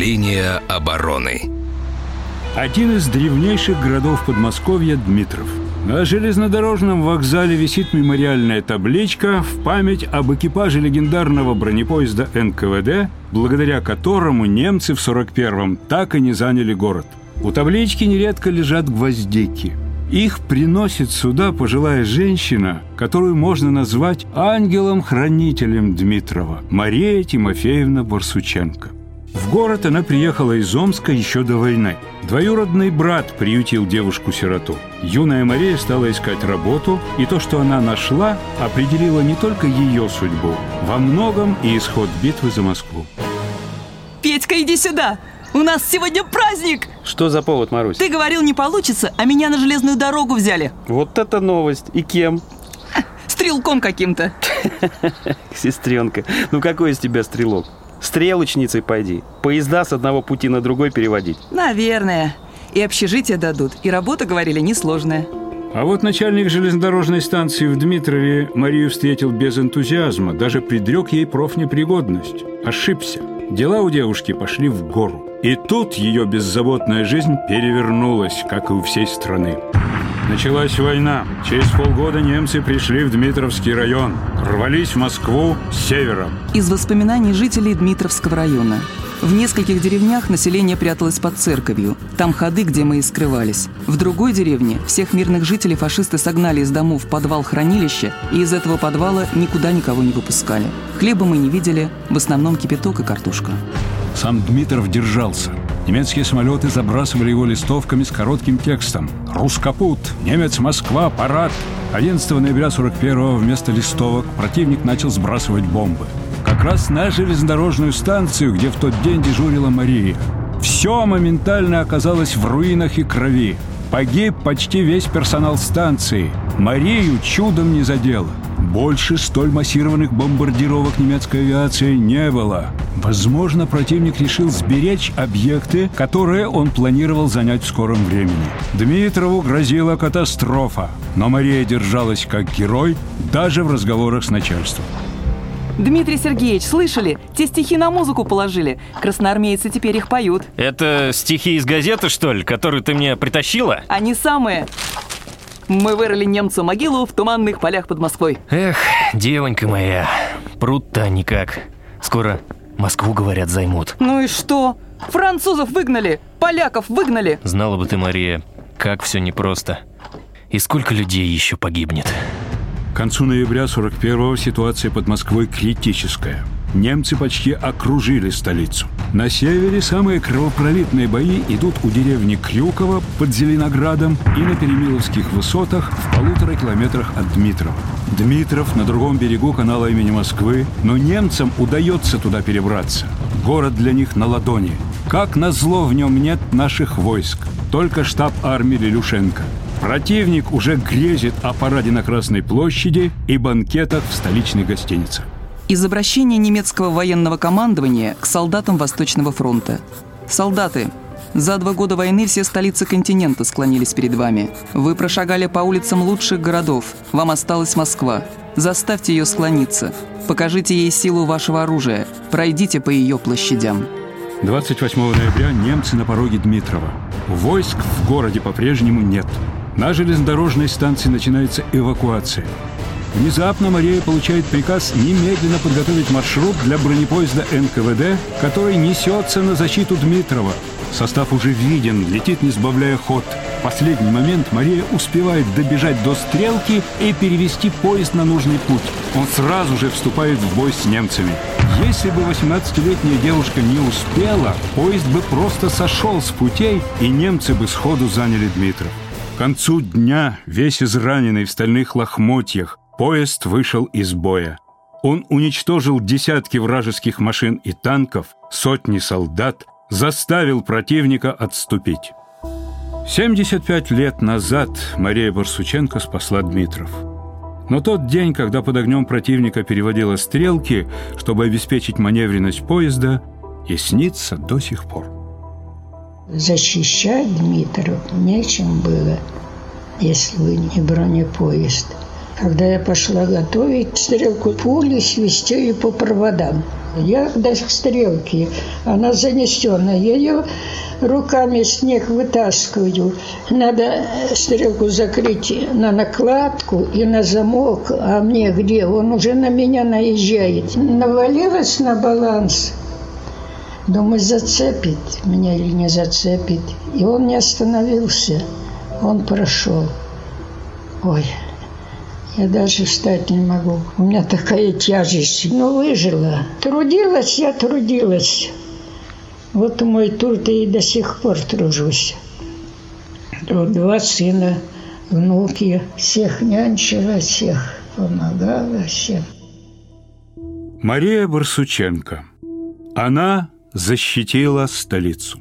Линия обороны. Один из древнейших городов Подмосковья – Дмитров. На железнодорожном вокзале висит мемориальная табличка в память об экипаже легендарного бронепоезда НКВД, благодаря которому немцы в 41-м так и не заняли город. У таблички нередко лежат гвоздики. Их приносит сюда пожилая женщина, которую можно назвать ангелом-хранителем Дмитрова, Мария Тимофеевна Барсученко. В город она приехала из Омска еще до войны. Двоюродный брат приютил девушку-сироту. Юная Мария стала искать работу, и то, что она нашла, определило не только ее судьбу, во многом и исход битвы за Москву. Петька, иди сюда! У нас сегодня праздник! Что за повод, Марусь? Ты говорил, не получится, а меня на железную дорогу взяли. Вот это новость! И кем? Стрелком каким-то. Сестренка, ну какой из тебя стрелок? Стрелочницей пойди. Поезда с одного пути на другой переводить. Наверное. И общежитие дадут, и работа, говорили, несложная. А вот начальник железнодорожной станции в Дмитрове Марию встретил без энтузиазма, даже предрек ей профнепригодность. Ошибся. Дела у девушки пошли в гору. И тут ее беззаботная жизнь перевернулась, как и у всей страны. Началась война. Через полгода немцы пришли в Дмитровский район. Рвались в Москву с севера. Из воспоминаний жителей Дмитровского района. В нескольких деревнях население пряталось под церковью. Там ходы, где мы и скрывались. В другой деревне всех мирных жителей фашисты согнали из домов в подвал хранилища, и из этого подвала никуда никого не выпускали. Хлеба мы не видели, в основном кипяток и картошка. Сам Дмитров держался. Немецкие самолеты забрасывали его листовками с коротким текстом. «Рускапут! Немец Москва! Парад!» 11 ноября 41-го вместо листовок противник начал сбрасывать бомбы. Как раз на железнодорожную станцию, где в тот день дежурила Мария. Все моментально оказалось в руинах и крови. Погиб почти весь персонал станции. Марию чудом не задело. Больше столь массированных бомбардировок немецкой авиации не было. Возможно, противник решил сберечь объекты, которые он планировал занять в скором времени. Дмитрову грозила катастрофа, но Мария держалась как герой даже в разговорах с начальством. Дмитрий Сергеевич, слышали? Те стихи на музыку положили. Красноармейцы теперь их поют. Это стихи из газеты, что ли, которые ты мне притащила? Они самые. Мы вырыли немцу могилу в туманных полях под Москвой. Эх, девонька моя, пруд-то никак. Скоро Москву, говорят, займут. Ну и что? Французов выгнали, поляков выгнали. Знала бы ты, Мария, как все непросто. И сколько людей еще погибнет. К концу ноября 41-го ситуация под Москвой критическая. Немцы почти окружили столицу. На севере самые кровопролитные бои идут у деревни Крюково под Зеленоградом и на Перемиловских высотах в полутора километрах от Дмитрова. Дмитров на другом берегу канала имени Москвы, но немцам удается туда перебраться. Город для них на ладони. Как назло в нем нет наших войск, только штаб армии Лилюшенко. Противник уже грезит о параде на Красной площади и банкетах в столичной гостинице. Из обращения немецкого военного командования к солдатам Восточного фронта. Солдаты, за два года войны все столицы континента склонились перед вами. Вы прошагали по улицам лучших городов. Вам осталась Москва. Заставьте ее склониться. Покажите ей силу вашего оружия. Пройдите по ее площадям. 28 ноября немцы на пороге Дмитрова. Войск в городе по-прежнему нет. На железнодорожной станции начинается эвакуация. Внезапно Мария получает приказ немедленно подготовить маршрут для бронепоезда НКВД, который несется на защиту Дмитрова. Состав уже виден, летит не сбавляя ход. В последний момент Мария успевает добежать до стрелки и перевести поезд на нужный путь. Он сразу же вступает в бой с немцами. Если бы 18-летняя девушка не успела, поезд бы просто сошел с путей, и немцы бы сходу заняли Дмитров. К концу дня, весь израненный в стальных лохмотьях, поезд вышел из боя. Он уничтожил десятки вражеских машин и танков, сотни солдат, заставил противника отступить. 75 лет назад Мария Барсученко спасла Дмитров. Но тот день, когда под огнем противника переводила стрелки, чтобы обеспечить маневренность поезда, и снится до сих пор. Защищать Дмитров нечем было, если бы не бронепоезд. Когда я пошла готовить стрелку, пули свистели по проводам. Я до стрелки, она занесена. Я ее руками снег вытаскиваю. Надо стрелку закрыть на накладку и на замок. А мне где? Он уже на меня наезжает. Навалилась на баланс. Думаю, зацепит меня или не зацепит. И он не остановился. Он прошел. Ой, я даже встать не могу. У меня такая тяжесть. Но выжила. Трудилась я, трудилась. Вот мой тур и до сих пор тружусь. Два сына, внуки. Всех нянчила, всех помогала, всем. Мария Барсученко. Она защитила столицу.